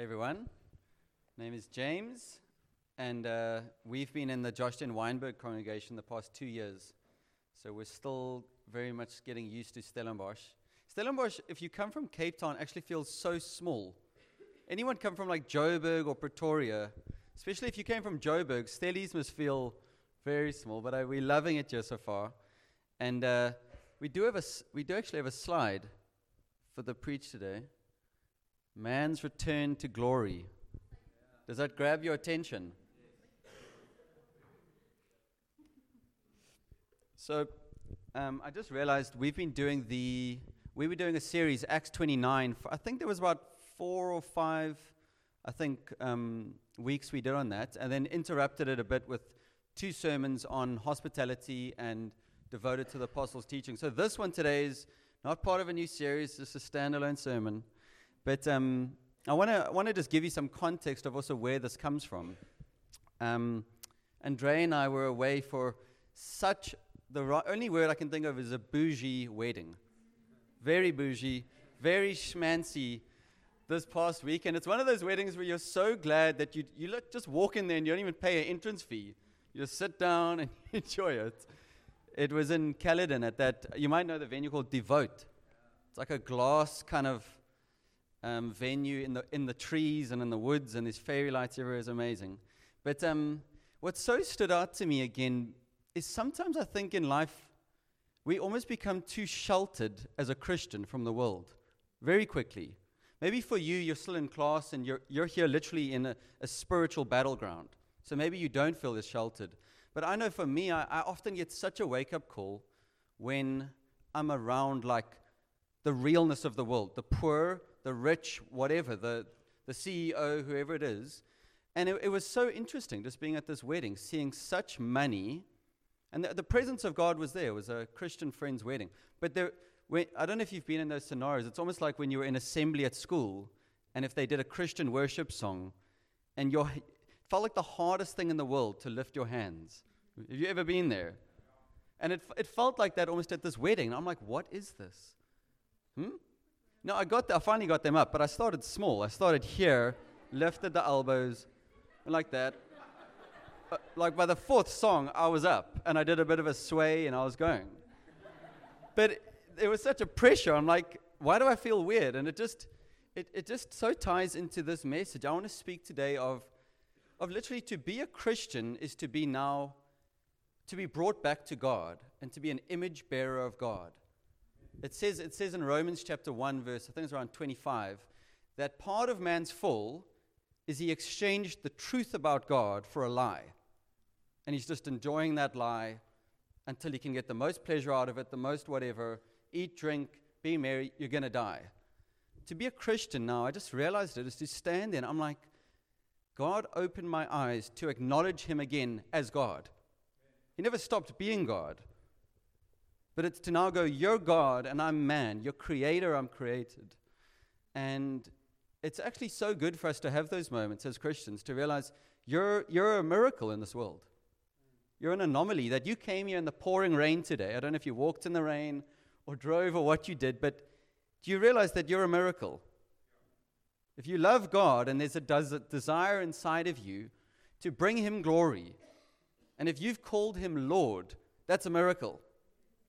Hey everyone, name is James, and uh, we've been in the Joshton Weinberg congregation the past two years, so we're still very much getting used to Stellenbosch. Stellenbosch, if you come from Cape Town, actually feels so small. Anyone come from like Joburg or Pretoria, especially if you came from Joburg, Stellies must feel very small, but uh, we're loving it here so far. And uh, we do have a s- we do actually have a slide for the preach today. Man's return to glory. Does that grab your attention? So, um, I just realized we've been doing the we were doing a series Acts 29. For, I think there was about four or five, I think um, weeks we did on that, and then interrupted it a bit with two sermons on hospitality and devoted to the apostles' teaching. So this one today is not part of a new series; just a standalone sermon. But um, I want to want to just give you some context of also where this comes from. Um, Andrea and I were away for such the ro- only word I can think of is a bougie wedding, very bougie, very schmancy. This past week, and it's one of those weddings where you're so glad that you you let, just walk in there and you don't even pay an entrance fee. You just sit down and enjoy it. It was in Caledon at that. You might know the venue called Devote. It's like a glass kind of um, venue in the in the trees and in the woods, and there's fairy lights everywhere. is amazing. But um, what so stood out to me again is sometimes I think in life we almost become too sheltered as a Christian from the world very quickly. Maybe for you, you're still in class and you're, you're here literally in a, a spiritual battleground. So maybe you don't feel as sheltered. But I know for me, I, I often get such a wake up call when I'm around like the realness of the world, the poor, the rich, whatever, the, the CEO, whoever it is. And it, it was so interesting just being at this wedding, seeing such money. And the, the presence of God was there. It was a Christian friend's wedding. But there, when, I don't know if you've been in those scenarios. It's almost like when you were in assembly at school, and if they did a Christian worship song, and your, it felt like the hardest thing in the world to lift your hands. Have you ever been there? And it, it felt like that almost at this wedding. I'm like, what is this? Hmm? No, I got the, I finally got them up, but I started small. I started here, lifted the elbows, like that. Uh, like by the fourth song, I was up, and I did a bit of a sway, and I was going. But there was such a pressure. I'm like, why do I feel weird? And it just, it, it just so ties into this message. I want to speak today of, of literally to be a Christian is to be now, to be brought back to God and to be an image bearer of God. It says, it says in Romans chapter 1, verse, I think it's around 25, that part of man's fall is he exchanged the truth about God for a lie. And he's just enjoying that lie until he can get the most pleasure out of it, the most whatever, eat, drink, be merry, you're going to die. To be a Christian now, I just realized it is to stand there and I'm like, God opened my eyes to acknowledge him again as God. He never stopped being God. But it's to now go, You're God and I'm man. You're creator, I'm created. And it's actually so good for us to have those moments as Christians to realize you're, you're a miracle in this world. You're an anomaly that you came here in the pouring rain today. I don't know if you walked in the rain or drove or what you did, but do you realize that you're a miracle? If you love God and there's a desire inside of you to bring Him glory, and if you've called Him Lord, that's a miracle.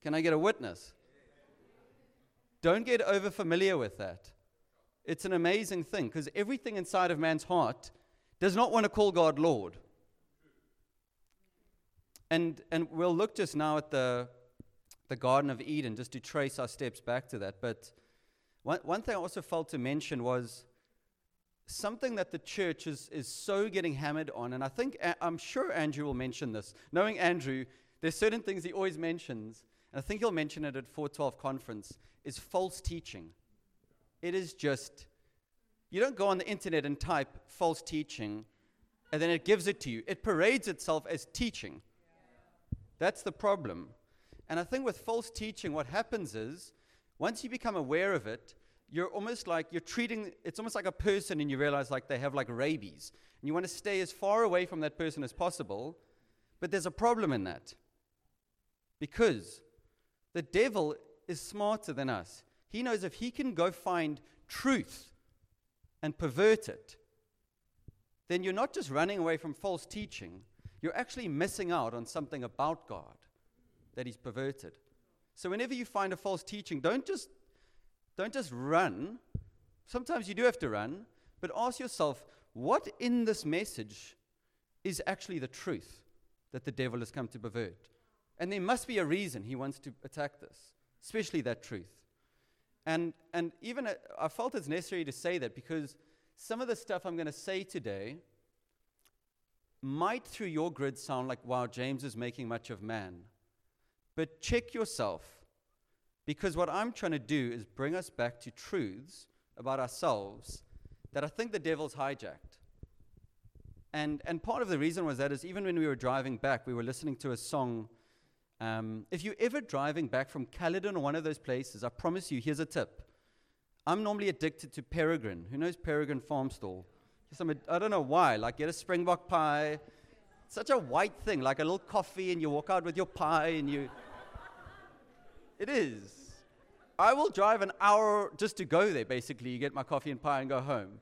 Can I get a witness? Don't get over familiar with that. It's an amazing thing because everything inside of man's heart does not want to call God Lord. And, and we'll look just now at the, the Garden of Eden just to trace our steps back to that. But one, one thing I also felt to mention was something that the church is, is so getting hammered on. And I think, I'm sure Andrew will mention this. Knowing Andrew, there's certain things he always mentions, and I think he'll mention it at 412 conference, is false teaching. It is just, you don't go on the internet and type false teaching and then it gives it to you. It parades itself as teaching. That's the problem. And I think with false teaching, what happens is once you become aware of it, you're almost like you're treating it's almost like a person and you realize like they have like rabies and you want to stay as far away from that person as possible but there's a problem in that because the devil is smarter than us he knows if he can go find truth and pervert it then you're not just running away from false teaching, you're actually missing out on something about God that He's perverted. So whenever you find a false teaching, don't just, don't just run. Sometimes you do have to run, but ask yourself, what in this message is actually the truth that the devil has come to pervert? And there must be a reason he wants to attack this, especially that truth. And, and even uh, I felt it's necessary to say that because some of the stuff I'm going to say today might, through your grid, sound like, wow, James is making much of man. But check yourself, because what I'm trying to do is bring us back to truths about ourselves that I think the devil's hijacked. And, and part of the reason was that is even when we were driving back, we were listening to a song. Um, if you're ever driving back from Caledon or one of those places, I promise you, here's a tip. I'm normally addicted to Peregrine. Who knows Peregrine Farm Stall? I don't know why. Like, get a Springbok pie. Such a white thing, like a little coffee, and you walk out with your pie, and you. it is. I will drive an hour just to go there, basically. You get my coffee and pie and go home.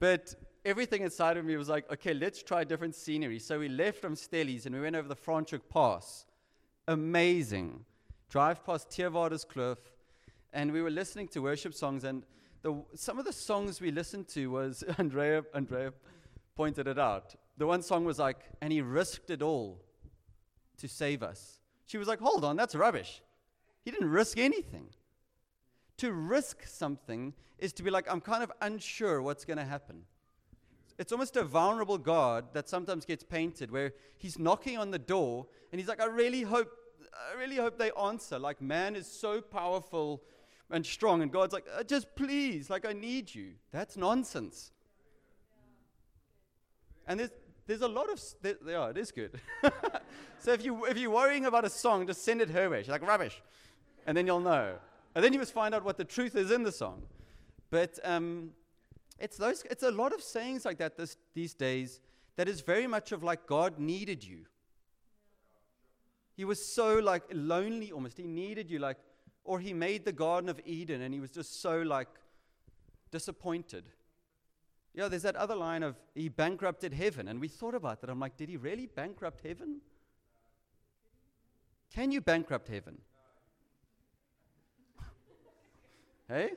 But everything inside of me was like, okay, let's try different scenery. So we left from Stellies and we went over the Franschhoek Pass. Amazing. Drive past Kloof, and we were listening to worship songs, and the, some of the songs we listened to was Andrea, Andrea pointed it out. The one song was like, and he risked it all to save us. She was like, hold on, that's rubbish. He didn't risk anything. To risk something is to be like, I'm kind of unsure what's going to happen. It's almost a vulnerable God that sometimes gets painted where he's knocking on the door and he's like, I really hope, I really hope they answer. Like, man is so powerful and strong. And God's like, uh, just please, like, I need you. That's nonsense. And there's, there's a lot of, there, yeah, it is good. so if, you, if you're worrying about a song, just send it her way. She's like, rubbish. And then you'll know. And then you must find out what the truth is in the song. But um, it's, those, it's a lot of sayings like that this, these days that is very much of like God needed you. He was so like lonely almost. He needed you like or he made the Garden of Eden and he was just so like disappointed. Yeah, there's that other line of he bankrupted heaven. And we thought about that. I'm like, did he really bankrupt heaven? Can you bankrupt heaven? hey?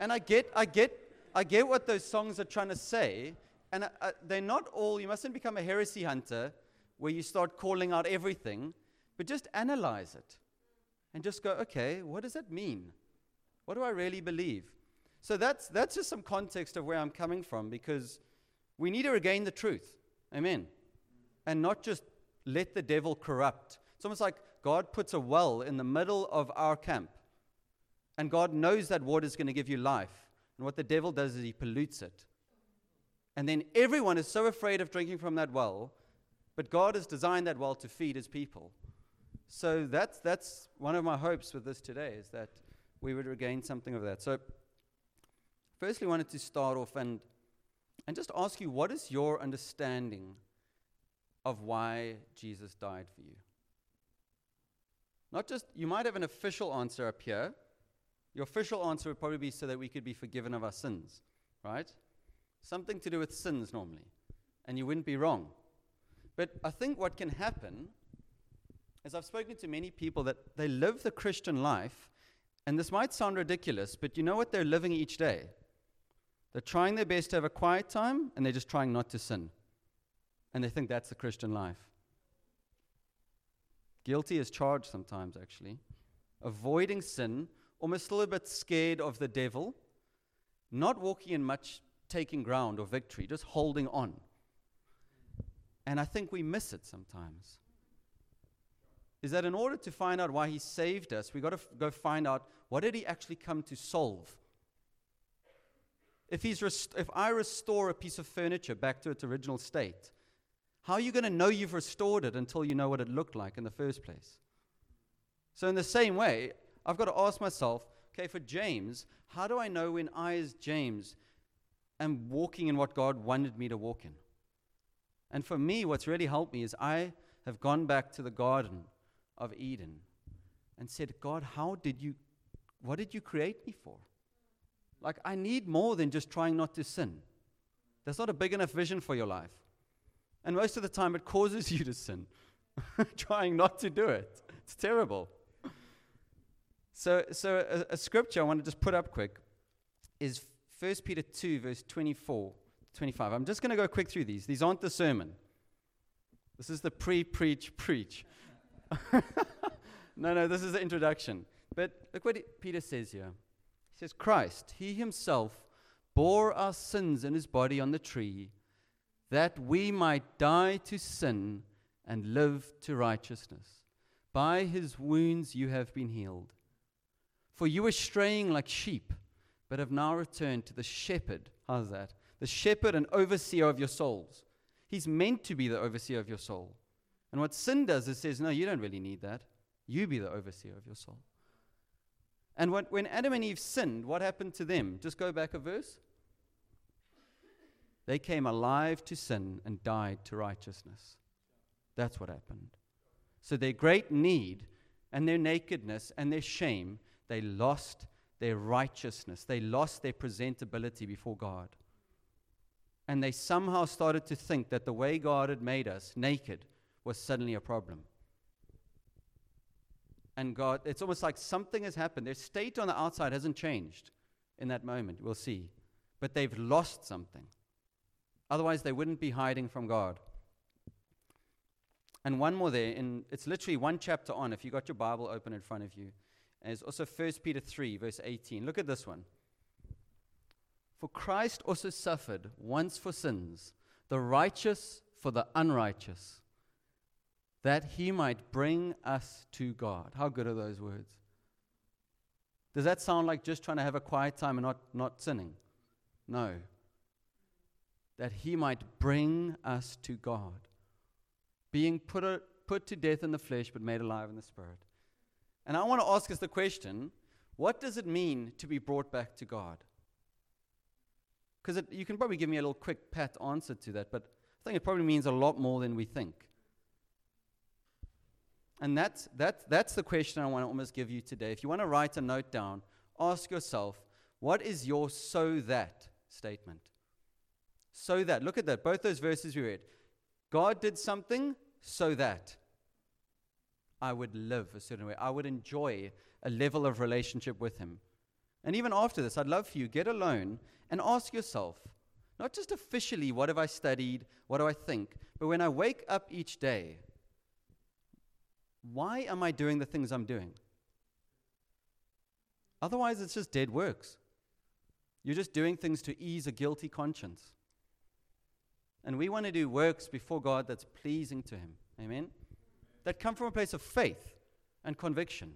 And I get, I get, I get what those songs are trying to say. And uh, uh, they're not all, you mustn't become a heresy hunter where you start calling out everything, but just analyze it and just go, okay, what does that mean? What do I really believe? So that's, that's just some context of where I'm coming from because we need to regain the truth. Amen. And not just let the devil corrupt. It's almost like God puts a well in the middle of our camp. And God knows that water is going to give you life. And what the devil does is he pollutes it. And then everyone is so afraid of drinking from that well, but God has designed that well to feed his people. So that's, that's one of my hopes with this today is that we would regain something of that. So, firstly, wanted to start off and, and just ask you what is your understanding of why Jesus died for you? Not just, you might have an official answer up here. Your official answer would probably be so that we could be forgiven of our sins, right? Something to do with sins normally. And you wouldn't be wrong. But I think what can happen as I've spoken to many people that they live the Christian life, and this might sound ridiculous, but you know what they're living each day? They're trying their best to have a quiet time, and they're just trying not to sin. And they think that's the Christian life. Guilty is charged sometimes, actually. Avoiding sin, almost a little bit scared of the devil, not walking in much taking ground or victory, just holding on. And I think we miss it sometimes is that in order to find out why he saved us, we've got to f- go find out what did he actually come to solve. If, he's rest- if I restore a piece of furniture back to its original state, how are you going to know you've restored it until you know what it looked like in the first place? So, in the same way, I've got to ask myself okay, for James, how do I know when I, as James, am walking in what God wanted me to walk in? And for me, what's really helped me is I have gone back to the garden of Eden and said, God, how did you, what did you create me for? Like, I need more than just trying not to sin. That's not a big enough vision for your life. And most of the time, it causes you to sin, trying not to do it. It's terrible. So, so a, a scripture I want to just put up quick is 1 Peter 2, verse 24, 25. I'm just going to go quick through these. These aren't the sermon. This is the pre preach preach. no, no, this is the introduction. But look what Peter says here. He says, Christ, he himself bore our sins in his body on the tree, that we might die to sin and live to righteousness. By his wounds you have been healed. For you were straying like sheep, but have now returned to the shepherd. How's that? The shepherd and overseer of your souls. He's meant to be the overseer of your soul. And what sin does is says, no, you don't really need that. You be the overseer of your soul. And what, when Adam and Eve sinned, what happened to them? Just go back a verse. They came alive to sin and died to righteousness. That's what happened. So their great need and their nakedness and their shame, they lost their righteousness. They lost their presentability before God. And they somehow started to think that the way God had made us, naked, was suddenly a problem. And God, it's almost like something has happened. Their state on the outside hasn't changed in that moment. We'll see. But they've lost something. Otherwise, they wouldn't be hiding from God. And one more there, in, it's literally one chapter on, if you got your Bible open in front of you. And it's also 1 Peter 3, verse 18. Look at this one. For Christ also suffered once for sins, the righteous for the unrighteous, that he might bring us to God. How good are those words? Does that sound like just trying to have a quiet time and not, not sinning? No. That he might bring us to God, being put, a, put to death in the flesh but made alive in the spirit. And I want to ask us the question what does it mean to be brought back to God? Because you can probably give me a little quick pat answer to that, but I think it probably means a lot more than we think. And that's, that's, that's the question I want to almost give you today. If you want to write a note down, ask yourself, what is your so that statement? So that. Look at that. Both those verses we read. God did something so that I would live a certain way. I would enjoy a level of relationship with Him. And even after this, I'd love for you get alone and ask yourself, not just officially, what have I studied? What do I think? But when I wake up each day, why am I doing the things I'm doing? Otherwise, it's just dead works. You're just doing things to ease a guilty conscience. And we want to do works before God that's pleasing to Him. Amen? That come from a place of faith and conviction.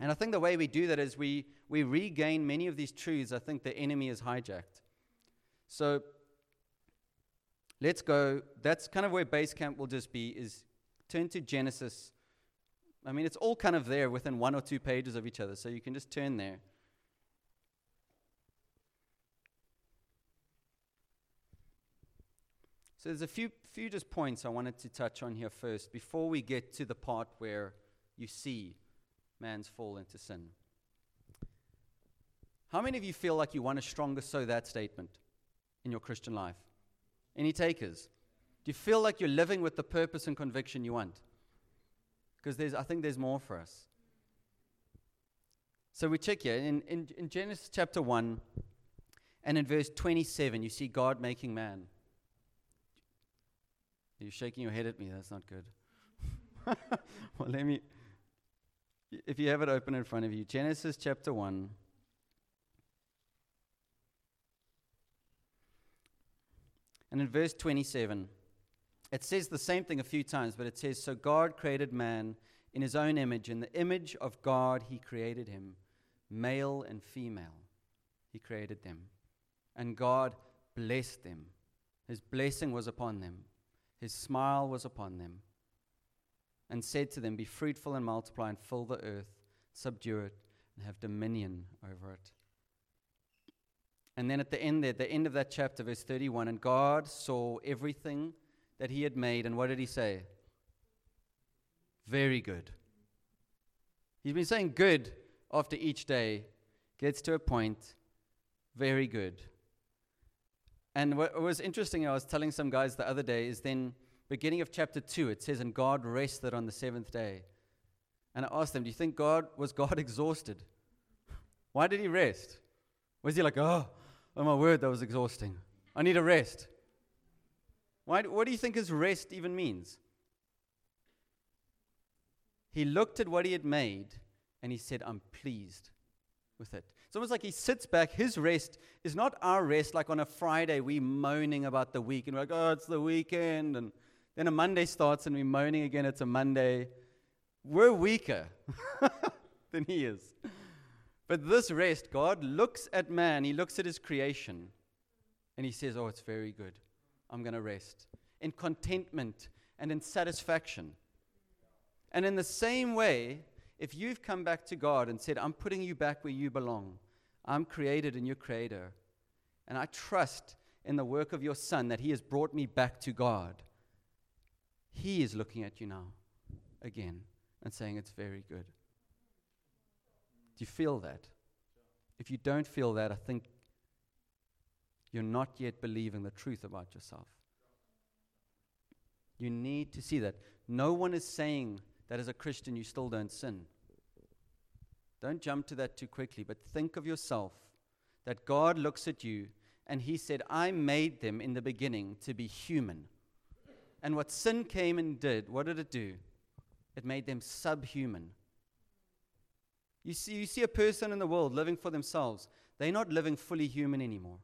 And I think the way we do that is we, we regain many of these truths I think the enemy has hijacked. So let's go. That's kind of where base camp will just be is turn to Genesis. I mean, it's all kind of there within one or two pages of each other, so you can just turn there. So there's a few, few just points I wanted to touch on here first before we get to the part where you see man's fall into sin. How many of you feel like you want a stronger so that statement in your Christian life? Any takers? Do you feel like you're living with the purpose and conviction you want? Because there's, I think there's more for us. So we check here in, in, in Genesis chapter 1 and in verse 27, you see God making man. You're shaking your head at me. That's not good. well, let me, if you have it open in front of you, Genesis chapter 1. And in verse 27, it says the same thing a few times, but it says, So God created man in his own image. In the image of God, he created him. Male and female, he created them. And God blessed them. His blessing was upon them, his smile was upon them and said to them, Be fruitful and multiply and fill the earth, subdue it, and have dominion over it. And then at the end there, the end of that chapter, verse 31, and God saw everything that he had made, and what did he say? Very good. He's been saying good after each day, gets to a point, very good. And what was interesting, I was telling some guys the other day, is then beginning of chapter 2, it says, And God rested on the seventh day. And I asked them, Do you think God was God exhausted? Why did he rest? Was he like, Oh, oh my word, that was exhausting. I need a rest. Why, what do you think his rest even means? He looked at what he had made and he said, I'm pleased with it. It's almost like he sits back. His rest is not our rest, like on a Friday, we moaning about the week and we're like, oh, it's the weekend. And then a Monday starts and we're moaning again, it's a Monday. We're weaker than he is. But this rest, God looks at man, he looks at his creation, and he says, Oh, it's very good. I'm going to rest in contentment and in satisfaction. And in the same way, if you've come back to God and said, I'm putting you back where you belong, I'm created in your creator, and I trust in the work of your Son that He has brought me back to God, He is looking at you now again and saying, It's very good. Do you feel that? If you don't feel that, I think you're not yet believing the truth about yourself. You need to see that. No one is saying that as a Christian you still don't sin. Don't jump to that too quickly, but think of yourself that God looks at you and He said, I made them in the beginning to be human. And what sin came and did, what did it do? It made them subhuman. You see, you see a person in the world living for themselves, they're not living fully human anymore.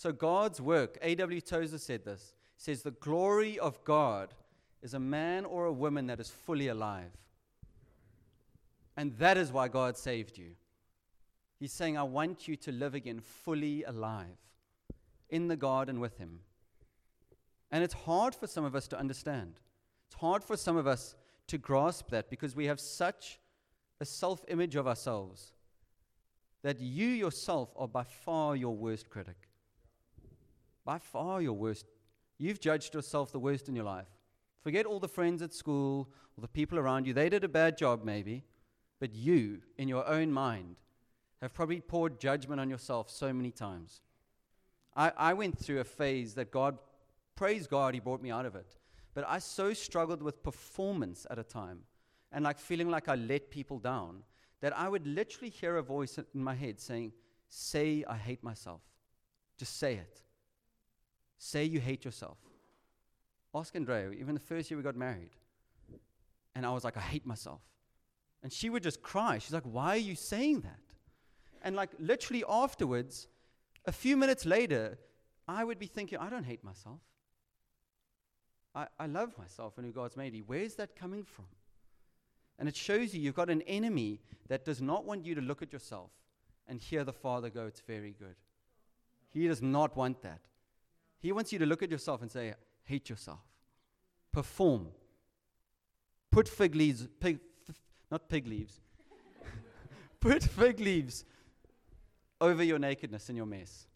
So God's work, A.W. Tozer said this, says the glory of God is a man or a woman that is fully alive. And that is why God saved you. He's saying, I want you to live again fully alive in the garden with Him. And it's hard for some of us to understand. It's hard for some of us to grasp that because we have such a self image of ourselves that you yourself are by far your worst critic by far your worst. You've judged yourself the worst in your life. Forget all the friends at school or the people around you. They did a bad job, maybe. But you, in your own mind, have probably poured judgment on yourself so many times. I, I went through a phase that God, praise God, He brought me out of it. But I so struggled with performance at a time and like feeling like I let people down that I would literally hear a voice in my head saying, Say, I hate myself. Just say it. Say you hate yourself. Ask Andrea, even the first year we got married. And I was like, I hate myself. And she would just cry. She's like, Why are you saying that? And like literally afterwards, a few minutes later, I would be thinking, I don't hate myself. I, I love myself and who God's made me. Where's that coming from? And it shows you you've got an enemy that does not want you to look at yourself and hear the Father go, It's very good. He does not want that. He wants you to look at yourself and say, hate yourself. Perform. Put fig leaves, pig, f- not pig leaves. Put fig leaves over your nakedness and your mess.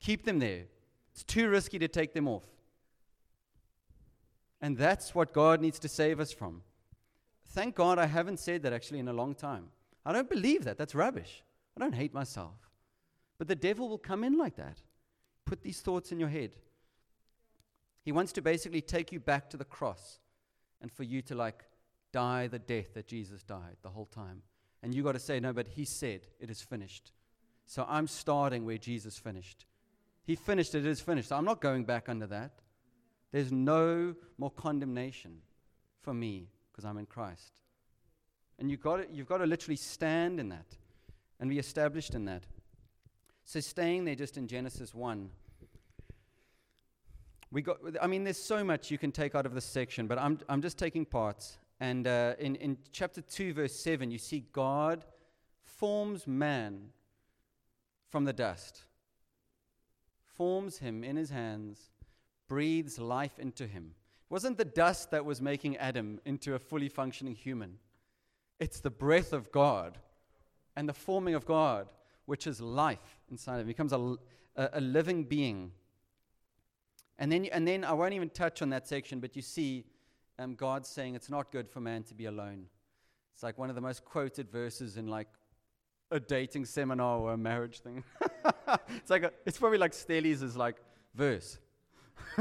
Keep them there. It's too risky to take them off. And that's what God needs to save us from. Thank God I haven't said that actually in a long time. I don't believe that. That's rubbish. I don't hate myself. But the devil will come in like that. Put these thoughts in your head. He wants to basically take you back to the cross and for you to like die the death that Jesus died the whole time. And you got to say, no, but he said it is finished. So I'm starting where Jesus finished. He finished it, it is finished. So I'm not going back under that. There's no more condemnation for me because I'm in Christ. And you've got, to, you've got to literally stand in that and be established in that. So, staying there just in Genesis 1, we got, I mean, there's so much you can take out of this section, but I'm, I'm just taking parts. And uh, in, in chapter 2, verse 7, you see God forms man from the dust, forms him in his hands, breathes life into him. It wasn't the dust that was making Adam into a fully functioning human, it's the breath of God and the forming of God which is life inside of him. He becomes a, a, a living being. And then, and then I won't even touch on that section, but you see um, God saying it's not good for man to be alone. It's like one of the most quoted verses in like a dating seminar or a marriage thing. it's like a, it's probably like Stelli's is like verse.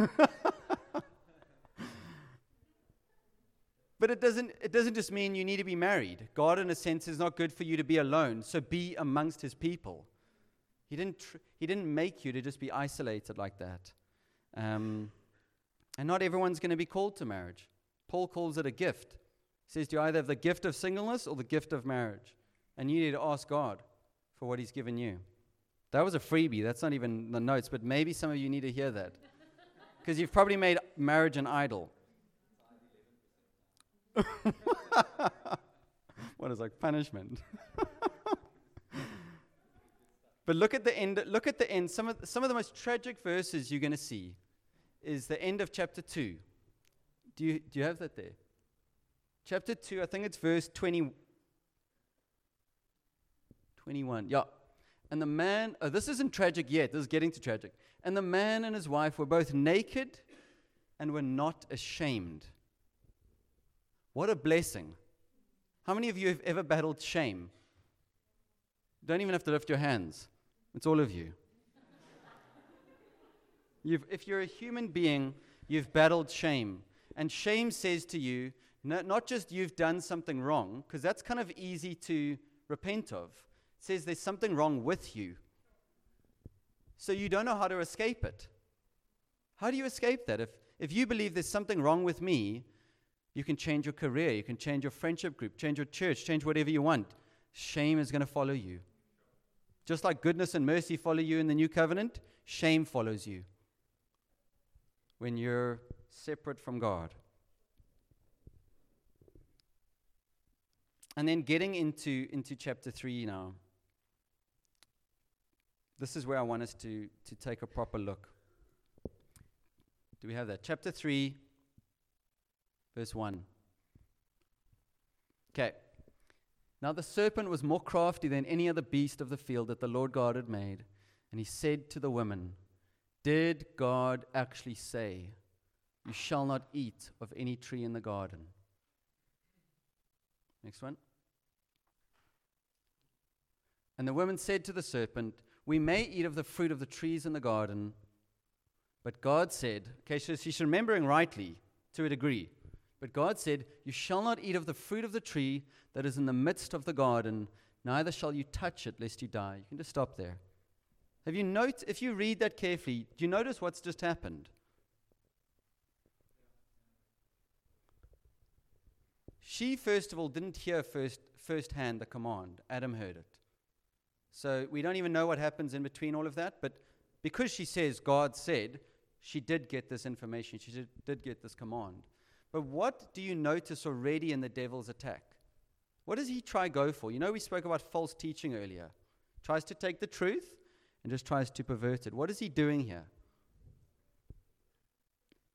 It doesn't, it doesn't just mean you need to be married. God, in a sense, is not good for you to be alone, so be amongst his people. He didn't, tr- he didn't make you to just be isolated like that. Um, and not everyone's going to be called to marriage. Paul calls it a gift. He says, Do you either have the gift of singleness or the gift of marriage? And you need to ask God for what he's given you. That was a freebie. That's not even the notes, but maybe some of you need to hear that. Because you've probably made marriage an idol. what is like punishment? but look at the end. Look at the end. Some of, some of the most tragic verses you're going to see is the end of chapter 2. Do you, do you have that there? Chapter 2, I think it's verse 20, 21. Yeah. And the man, oh, this isn't tragic yet. This is getting to tragic. And the man and his wife were both naked and were not ashamed. What a blessing. How many of you have ever battled shame? Don't even have to lift your hands, it's all of you. You've, if you're a human being, you've battled shame. And shame says to you, no, not just you've done something wrong, because that's kind of easy to repent of. It says there's something wrong with you. So you don't know how to escape it. How do you escape that? If, if you believe there's something wrong with me, you can change your career, you can change your friendship group, change your church, change whatever you want. Shame is going to follow you. Just like goodness and mercy follow you in the new covenant, shame follows you when you're separate from God. And then getting into, into chapter 3 now. This is where I want us to, to take a proper look. Do we have that? Chapter 3, verse 1. Okay. Now the serpent was more crafty than any other beast of the field that the Lord God had made. And he said to the woman, Did God actually say, You shall not eat of any tree in the garden? Next one. And the woman said to the serpent, We may eat of the fruit of the trees in the garden. But God said, okay, so she's remembering rightly to a degree. But God said, You shall not eat of the fruit of the tree that is in the midst of the garden, neither shall you touch it, lest you die. You can just stop there. Have you note if you read that carefully, do you notice what's just happened? She, first of all, didn't hear first firsthand the command. Adam heard it. So we don't even know what happens in between all of that, but because she says God said, she did get this information. She did, did get this command. But what do you notice already in the devil's attack? What does he try go for? You know, we spoke about false teaching earlier. Tries to take the truth and just tries to pervert it. What is he doing here?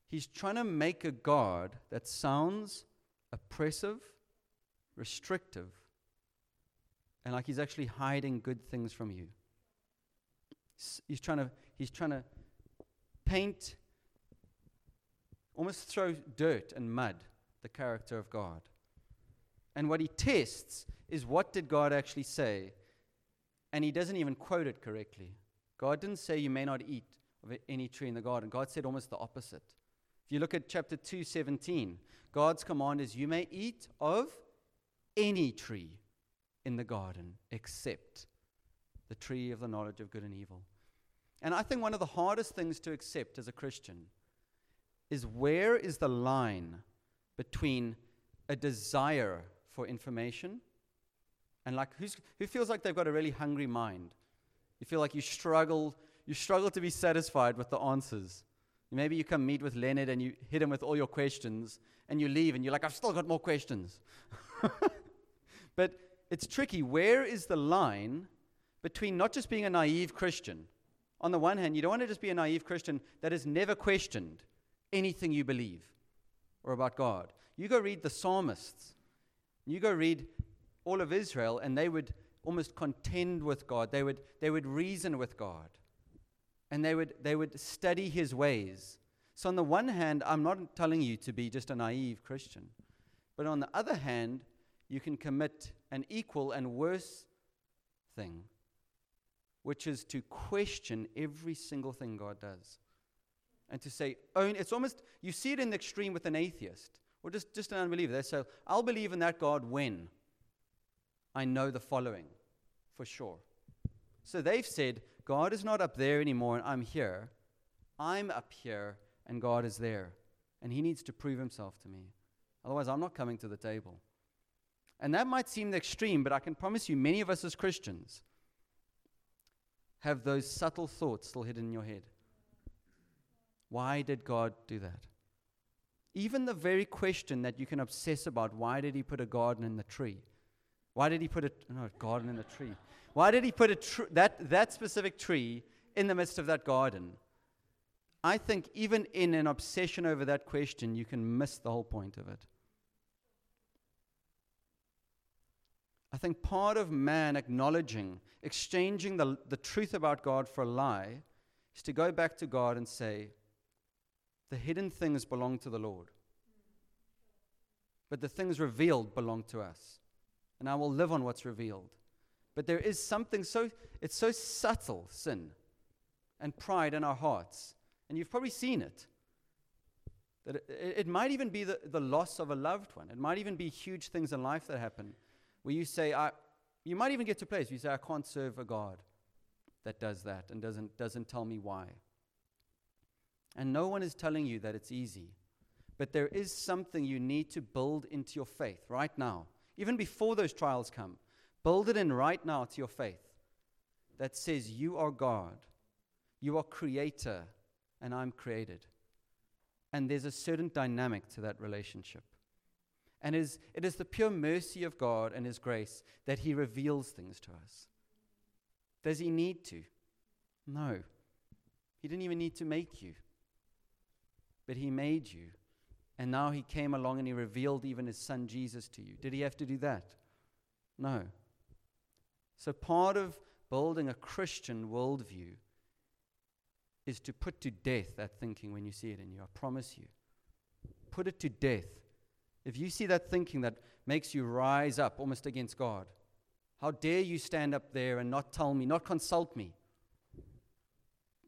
He's trying to make a God that sounds oppressive, restrictive, and like he's actually hiding good things from you. He's trying to, he's trying to paint almost throw dirt and mud the character of God. And what he tests is what did God actually say? And he doesn't even quote it correctly. God didn't say you may not eat of any tree in the garden. God said almost the opposite. If you look at chapter 2:17, God's command is you may eat of any tree in the garden except the tree of the knowledge of good and evil. And I think one of the hardest things to accept as a Christian is where is the line between a desire for information and like who feels like they've got a really hungry mind? You feel like you struggle, you struggle to be satisfied with the answers. Maybe you come meet with Leonard and you hit him with all your questions and you leave and you're like, I've still got more questions. but it's tricky. Where is the line between not just being a naive Christian? On the one hand, you don't want to just be a naive Christian that is never questioned anything you believe or about God. You go read the psalmists, you go read all of Israel, and they would almost contend with God. They would, they would reason with God, and they would, they would study his ways. So, on the one hand, I'm not telling you to be just a naive Christian. But on the other hand, you can commit an equal and worse thing, which is to question every single thing God does. And to say, own, it's almost, you see it in the extreme with an atheist or just, just an unbeliever. They say, I'll believe in that God when I know the following for sure. So they've said, God is not up there anymore and I'm here. I'm up here and God is there. And He needs to prove Himself to me. Otherwise, I'm not coming to the table. And that might seem the extreme, but I can promise you, many of us as Christians have those subtle thoughts still hidden in your head. Why did God do that? Even the very question that you can obsess about why did He put a garden in the tree? Why did He put a no, garden in the tree? Why did He put a tr- that, that specific tree in the midst of that garden? I think even in an obsession over that question, you can miss the whole point of it. I think part of man acknowledging, exchanging the, the truth about God for a lie, is to go back to God and say, the hidden things belong to the Lord. But the things revealed belong to us. And I will live on what's revealed. But there is something so, it's so subtle, sin and pride in our hearts. And you've probably seen it. That it, it might even be the, the loss of a loved one. It might even be huge things in life that happen where you say, I, you might even get to a place where you say, I can't serve a God that does that and doesn't, doesn't tell me why. And no one is telling you that it's easy. But there is something you need to build into your faith right now, even before those trials come. Build it in right now to your faith that says, You are God, you are creator, and I'm created. And there's a certain dynamic to that relationship. And it is, it is the pure mercy of God and His grace that He reveals things to us. Does He need to? No. He didn't even need to make you, but He made you. And now He came along and He revealed even His Son Jesus to you. Did He have to do that? No. So, part of building a Christian worldview is to put to death that thinking when you see it in you. I promise you. Put it to death. If you see that thinking that makes you rise up almost against God, how dare you stand up there and not tell me, not consult me?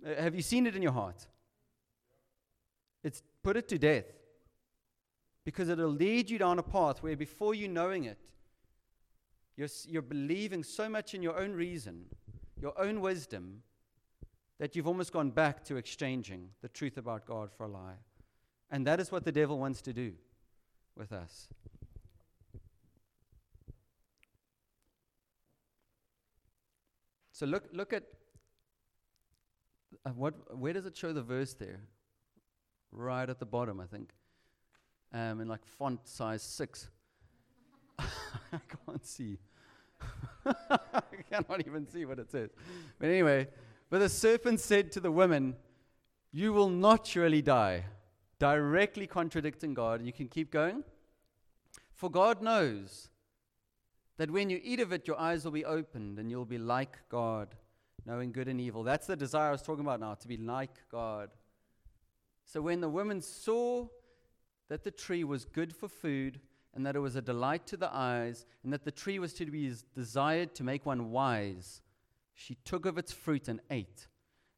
Uh, have you seen it in your heart? Put it to death. Because it'll lead you down a path where before you knowing it, you're, you're believing so much in your own reason, your own wisdom, that you've almost gone back to exchanging the truth about God for a lie. And that is what the devil wants to do with us. So look, look at uh, what, where does it show the verse there? Right at the bottom, I think. Um, in like font size six. I can't see. I cannot even see what it says. But anyway, but the serpent said to the woman, You will not surely die directly contradicting God. You can keep going. For God knows that when you eat of it, your eyes will be opened and you'll be like God, knowing good and evil. That's the desire I was talking about now, to be like God. So when the woman saw that the tree was good for food, and that it was a delight to the eyes, and that the tree was to be desired to make one wise, she took of its fruit and ate.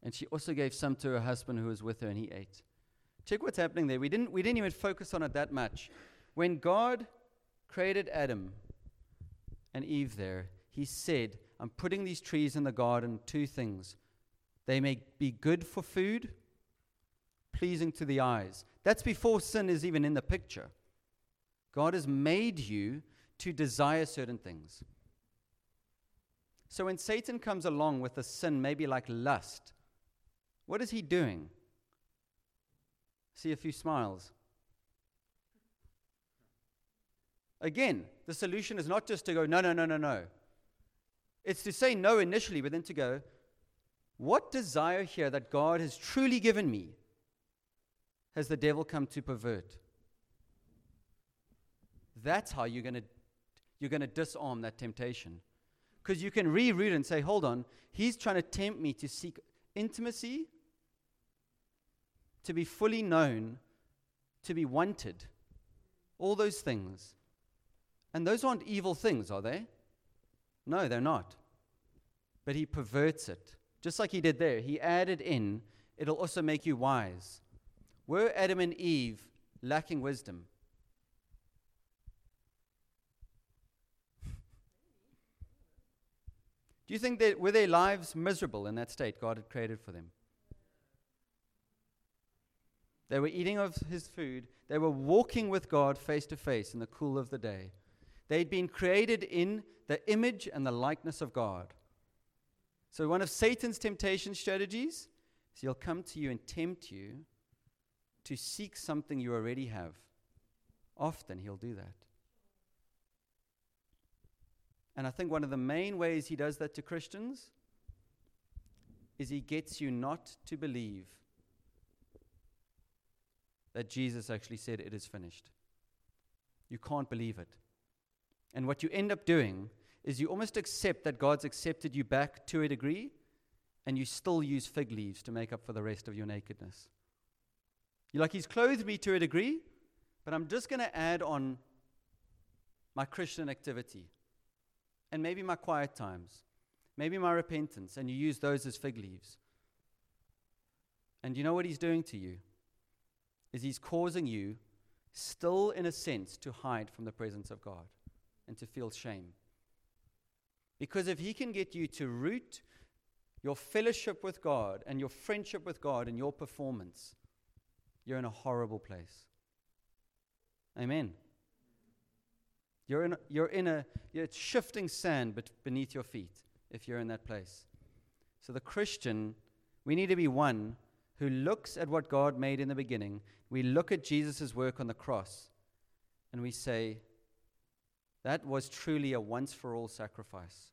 And she also gave some to her husband who was with her, and he ate. Check what's happening there. We didn't, we didn't even focus on it that much. When God created Adam and Eve there, he said, I'm putting these trees in the garden, two things. They may be good for food, pleasing to the eyes. That's before sin is even in the picture. God has made you to desire certain things. So when Satan comes along with a sin, maybe like lust, what is he doing? See a few smiles. Again, the solution is not just to go, no, no, no, no, no. It's to say no initially, but then to go, what desire here that God has truly given me has the devil come to pervert? That's how you're going to you're going to disarm that temptation. Because you can reroute and say, hold on, he's trying to tempt me to seek intimacy to be fully known, to be wanted. All those things. And those aren't evil things, are they? No, they're not. but he perverts it. Just like he did there, he added in, it'll also make you wise. Were Adam and Eve lacking wisdom? Do you think that were their lives miserable in that state God had created for them? They were eating of his food. They were walking with God face to face in the cool of the day. They'd been created in the image and the likeness of God. So, one of Satan's temptation strategies is he'll come to you and tempt you to seek something you already have. Often he'll do that. And I think one of the main ways he does that to Christians is he gets you not to believe that Jesus actually said, It is finished. You can't believe it. And what you end up doing is you almost accept that God's accepted you back to a degree, and you still use fig leaves to make up for the rest of your nakedness. You're like, He's clothed me to a degree, but I'm just going to add on my Christian activity and maybe my quiet times, maybe my repentance, and you use those as fig leaves. And you know what He's doing to you? Is He's causing you, still in a sense, to hide from the presence of God and to feel shame. Because if He can get you to root your fellowship with God and your friendship with God and your performance, you're in a horrible place. Amen. You're in, a, you're in a you're shifting sand beneath your feet if you're in that place. So, the Christian, we need to be one who looks at what God made in the beginning. We look at Jesus' work on the cross and we say, that was truly a once for all sacrifice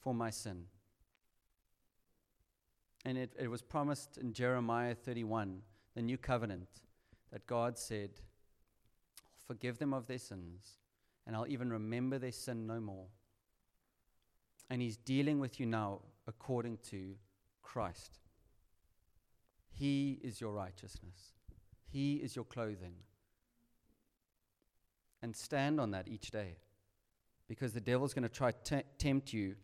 for my sin. And it, it was promised in Jeremiah 31, the new covenant, that God said, Forgive them of their sins, and I'll even remember their sin no more. And He's dealing with you now according to Christ. He is your righteousness, He is your clothing and stand on that each day. Because the devil's going to try to tempt you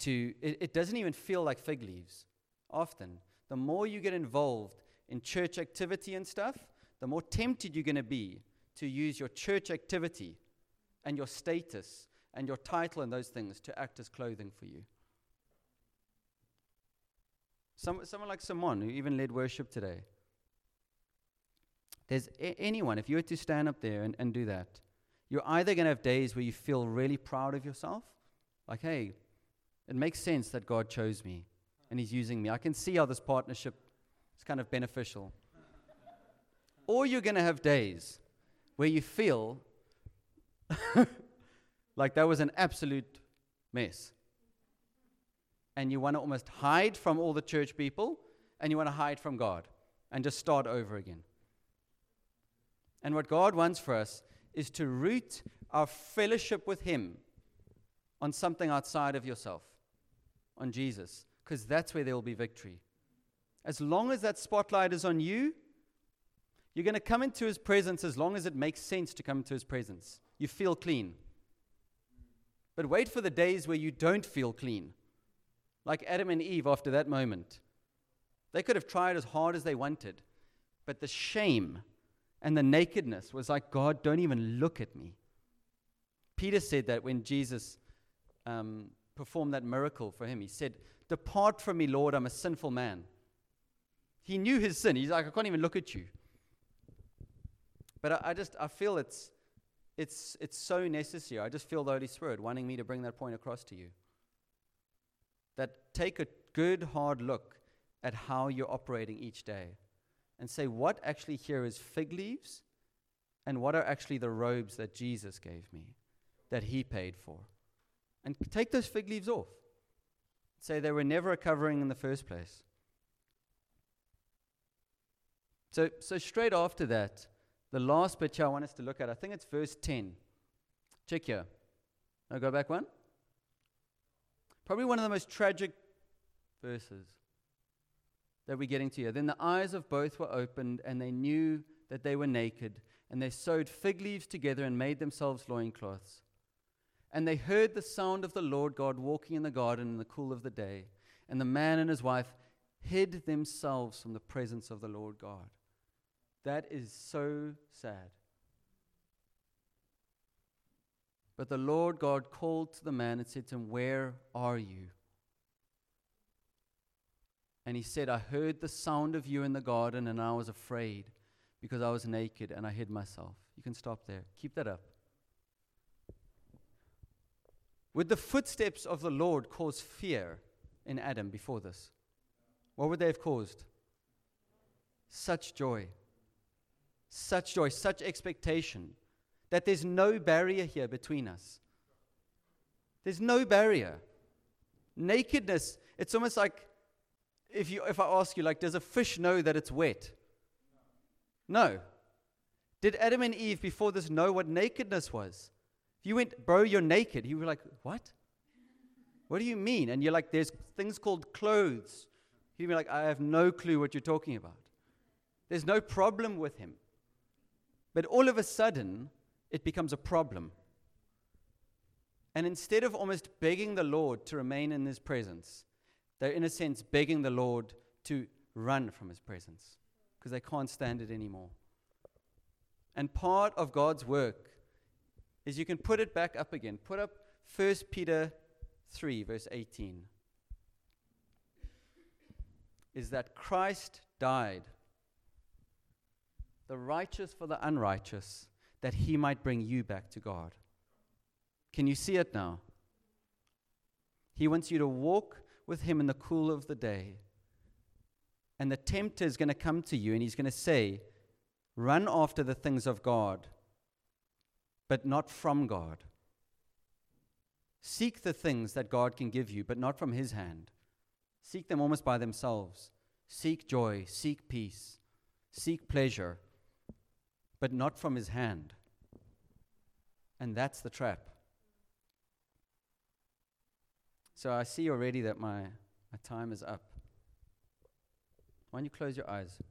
to, it, it doesn't even feel like fig leaves often. The more you get involved in church activity and stuff, the more tempted you're going to be to use your church activity and your status and your title and those things to act as clothing for you. Some, someone like Simon, who even led worship today. There's a- anyone, if you were to stand up there and, and do that, you're either going to have days where you feel really proud of yourself, like, hey, it makes sense that God chose me and He's using me. I can see how this partnership is kind of beneficial. or you're going to have days where you feel like that was an absolute mess. And you want to almost hide from all the church people and you want to hide from God and just start over again. And what God wants for us is to root our fellowship with Him on something outside of yourself, on Jesus, because that's where there will be victory. As long as that spotlight is on you, you're going to come into His presence as long as it makes sense to come into His presence. You feel clean. But wait for the days where you don't feel clean. Like Adam and Eve after that moment. They could have tried as hard as they wanted, but the shame and the nakedness was like, God, don't even look at me. Peter said that when Jesus um, performed that miracle for him. He said, Depart from me, Lord, I'm a sinful man. He knew his sin. He's like, I can't even look at you. But I, I just, I feel it's, it's, it's so necessary. I just feel the Holy Spirit wanting me to bring that point across to you. That take a good, hard look at how you're operating each day and say, what actually here is fig leaves and what are actually the robes that Jesus gave me, that he paid for. And take those fig leaves off. Say they were never a covering in the first place. So, so straight after that, the last bit here I want us to look at, I think it's verse 10. Check here. Now go back one. Probably one of the most tragic verses that we're getting to here. Then the eyes of both were opened, and they knew that they were naked, and they sewed fig leaves together and made themselves loincloths. And they heard the sound of the Lord God walking in the garden in the cool of the day. And the man and his wife hid themselves from the presence of the Lord God. That is so sad. But the Lord God called to the man and said to him, Where are you? And he said, I heard the sound of you in the garden, and I was afraid because I was naked and I hid myself. You can stop there. Keep that up. Would the footsteps of the Lord cause fear in Adam before this? What would they have caused? Such joy, such joy, such expectation that there's no barrier here between us. There's no barrier. Nakedness, it's almost like if, you, if I ask you, like, does a fish know that it's wet? No. Did Adam and Eve before this know what nakedness was? If you went, bro, you're naked, you were like, what? What do you mean? And you're like, there's things called clothes. He'd be like, I have no clue what you're talking about. There's no problem with him. But all of a sudden, it becomes a problem. And instead of almost begging the Lord to remain in his presence, they're in a sense begging the Lord to run from his presence because they can't stand it anymore. And part of God's work is you can put it back up again. Put up 1 Peter 3, verse 18. Is that Christ died, the righteous for the unrighteous, that he might bring you back to God. Can you see it now? He wants you to walk with him in the cool of the day. And the tempter is going to come to you and he's going to say, Run after the things of God, but not from God. Seek the things that God can give you, but not from his hand. Seek them almost by themselves. Seek joy, seek peace, seek pleasure, but not from his hand. And that's the trap. So I see already that my, my time is up. Why don't you close your eyes?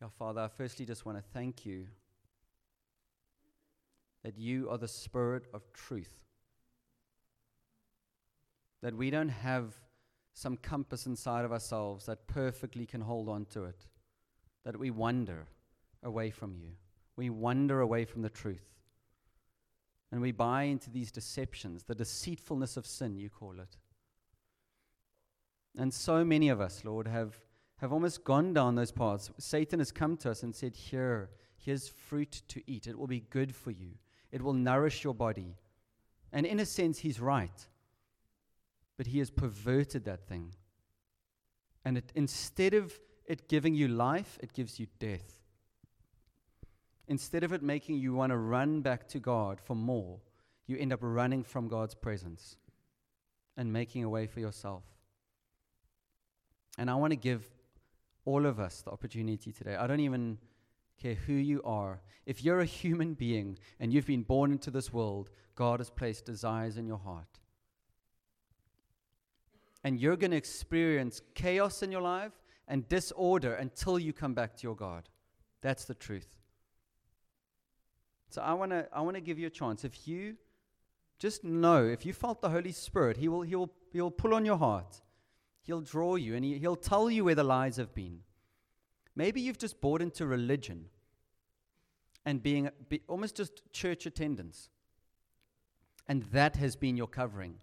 Yeah, Father, I firstly just want to thank you that you are the Spirit of truth. That we don't have some compass inside of ourselves that perfectly can hold on to it. That we wander away from you. We wander away from the truth. And we buy into these deceptions, the deceitfulness of sin, you call it. And so many of us, Lord, have, have almost gone down those paths. Satan has come to us and said, Here, here's fruit to eat. It will be good for you, it will nourish your body. And in a sense, he's right. But he has perverted that thing. And it, instead of it giving you life, it gives you death. Instead of it making you want to run back to God for more, you end up running from God's presence and making a way for yourself. And I want to give all of us the opportunity today. I don't even care who you are. If you're a human being and you've been born into this world, God has placed desires in your heart. And you're going to experience chaos in your life and disorder until you come back to your God. That's the truth. So I want to I want to give you a chance. If you just know, if you felt the Holy Spirit, he will he will he will pull on your heart. He'll draw you and he, he'll tell you where the lies have been. Maybe you've just bought into religion and being be, almost just church attendance. And that has been your covering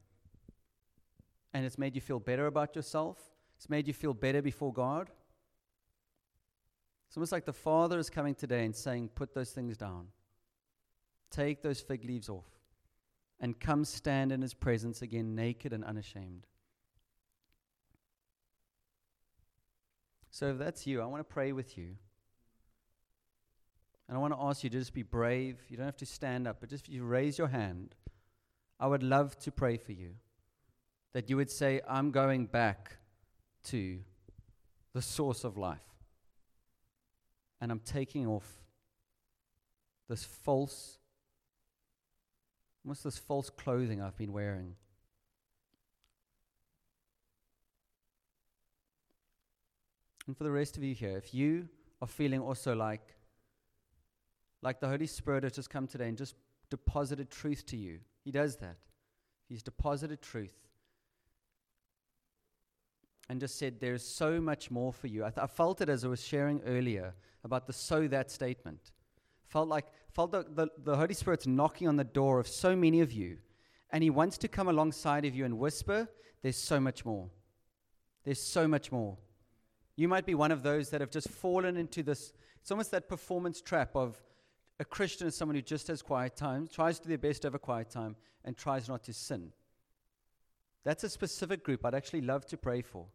and it's made you feel better about yourself, it's made you feel better before God. It's almost like the Father is coming today and saying, Put those things down. Take those fig leaves off and come stand in His presence again, naked and unashamed. So if that's you, I want to pray with you. And I want to ask you to just be brave. You don't have to stand up, but just if you raise your hand, I would love to pray for you that you would say, I'm going back to the source of life. And I'm taking off this false, almost this false clothing I've been wearing. And for the rest of you here, if you are feeling also like, like the Holy Spirit has just come today and just deposited truth to you, He does that. He's deposited truth and just said, There's so much more for you. I, th- I, felt it as I was sharing earlier about the so that statement. Felt like, felt the, the, the Holy Spirit's knocking on the door of so many of you, and He wants to come alongside of you and whisper, There's so much more. There's so much more. You might be one of those that have just fallen into this, it's almost that performance trap of a Christian is someone who just has quiet time, tries to do their best over quiet time, and tries not to sin. That's a specific group I'd actually love to pray for.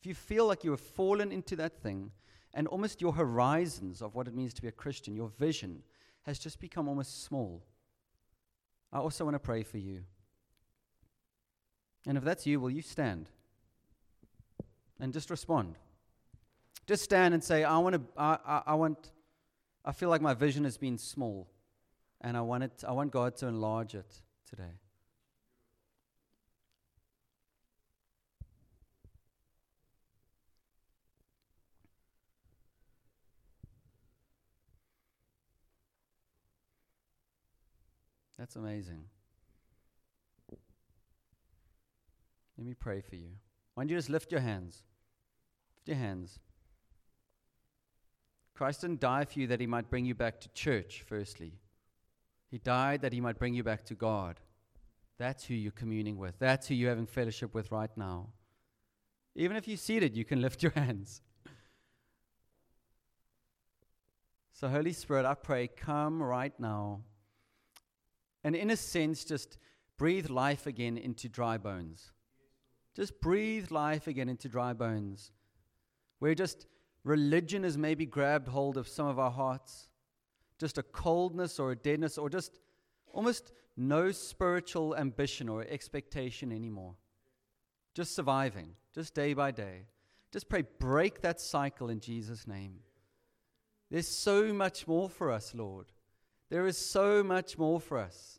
If you feel like you have fallen into that thing and almost your horizons of what it means to be a Christian, your vision has just become almost small, I also want to pray for you. And if that's you, will you stand and just respond? Just stand and say, I want to, I, I, I want, I feel like my vision has been small and I want it, I want God to enlarge it today. That's amazing. Let me pray for you. Why don't you just lift your hands? Lift your hands. Christ didn't die for you that he might bring you back to church, firstly. He died that he might bring you back to God. That's who you're communing with. That's who you're having fellowship with right now. Even if you're seated, you can lift your hands. So, Holy Spirit, I pray, come right now and in a sense, just breathe life again into dry bones. Just breathe life again into dry bones. We're just religion has maybe grabbed hold of some of our hearts, just a coldness or a deadness, or just almost no spiritual ambition or expectation anymore. Just surviving, just day by day. Just pray, break that cycle in Jesus' name. There's so much more for us, Lord. There is so much more for us.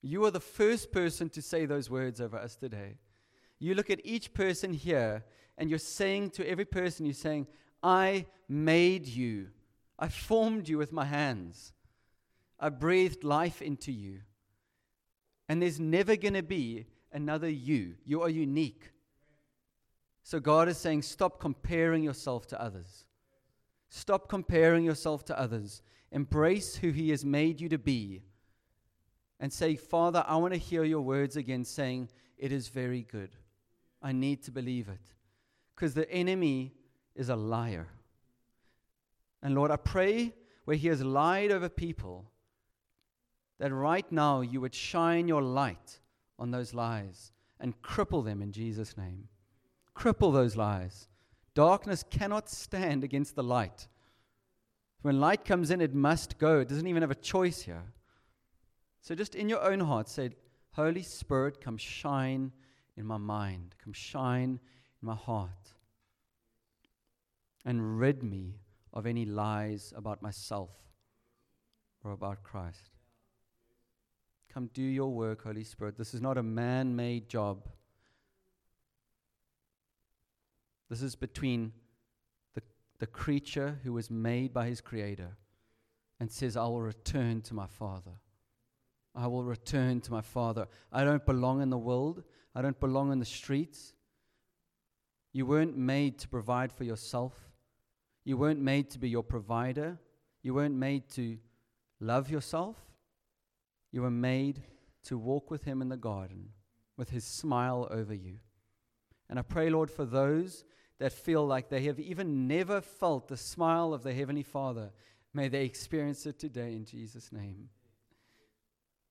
You are the first person to say those words over us today. You look at each person here and you're saying to every person, you're saying, I made you. I formed you with my hands. I breathed life into you. And there's never going to be another you. You are unique. So God is saying, stop comparing yourself to others. Stop comparing yourself to others. Embrace who He has made you to be. And say, Father, I want to hear your words again saying, It is very good. I need to believe it. Because the enemy is a liar. And Lord, I pray where he has lied over people, that right now you would shine your light on those lies and cripple them in Jesus' name. Cripple those lies. Darkness cannot stand against the light. When light comes in, it must go. It doesn't even have a choice here. So just in your own heart, say, Holy Spirit, come shine in my mind, come shine in my heart, and rid me of any lies about myself or about Christ. Come do your work, Holy Spirit. This is not a man made job. This is between the, the creature who was made by his creator and says, I will return to my Father. I will return to my Father. I don't belong in the world. I don't belong in the streets. You weren't made to provide for yourself. You weren't made to be your provider. You weren't made to love yourself. You were made to walk with Him in the garden with His smile over you. And I pray, Lord, for those that feel like they have even never felt the smile of the Heavenly Father, may they experience it today in Jesus' name.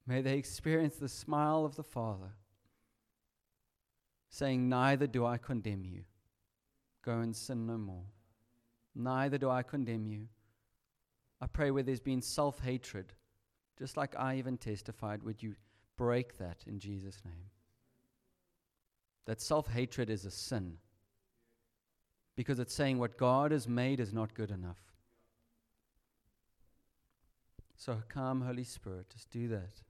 May they experience the smile of the Father, saying, Neither do I condemn you. Go and sin no more. Neither do I condemn you. I pray where there's been self hatred, just like I even testified, would you break that in Jesus' name? That self hatred is a sin because it's saying what God has made is not good enough. So come, Holy Spirit, just do that.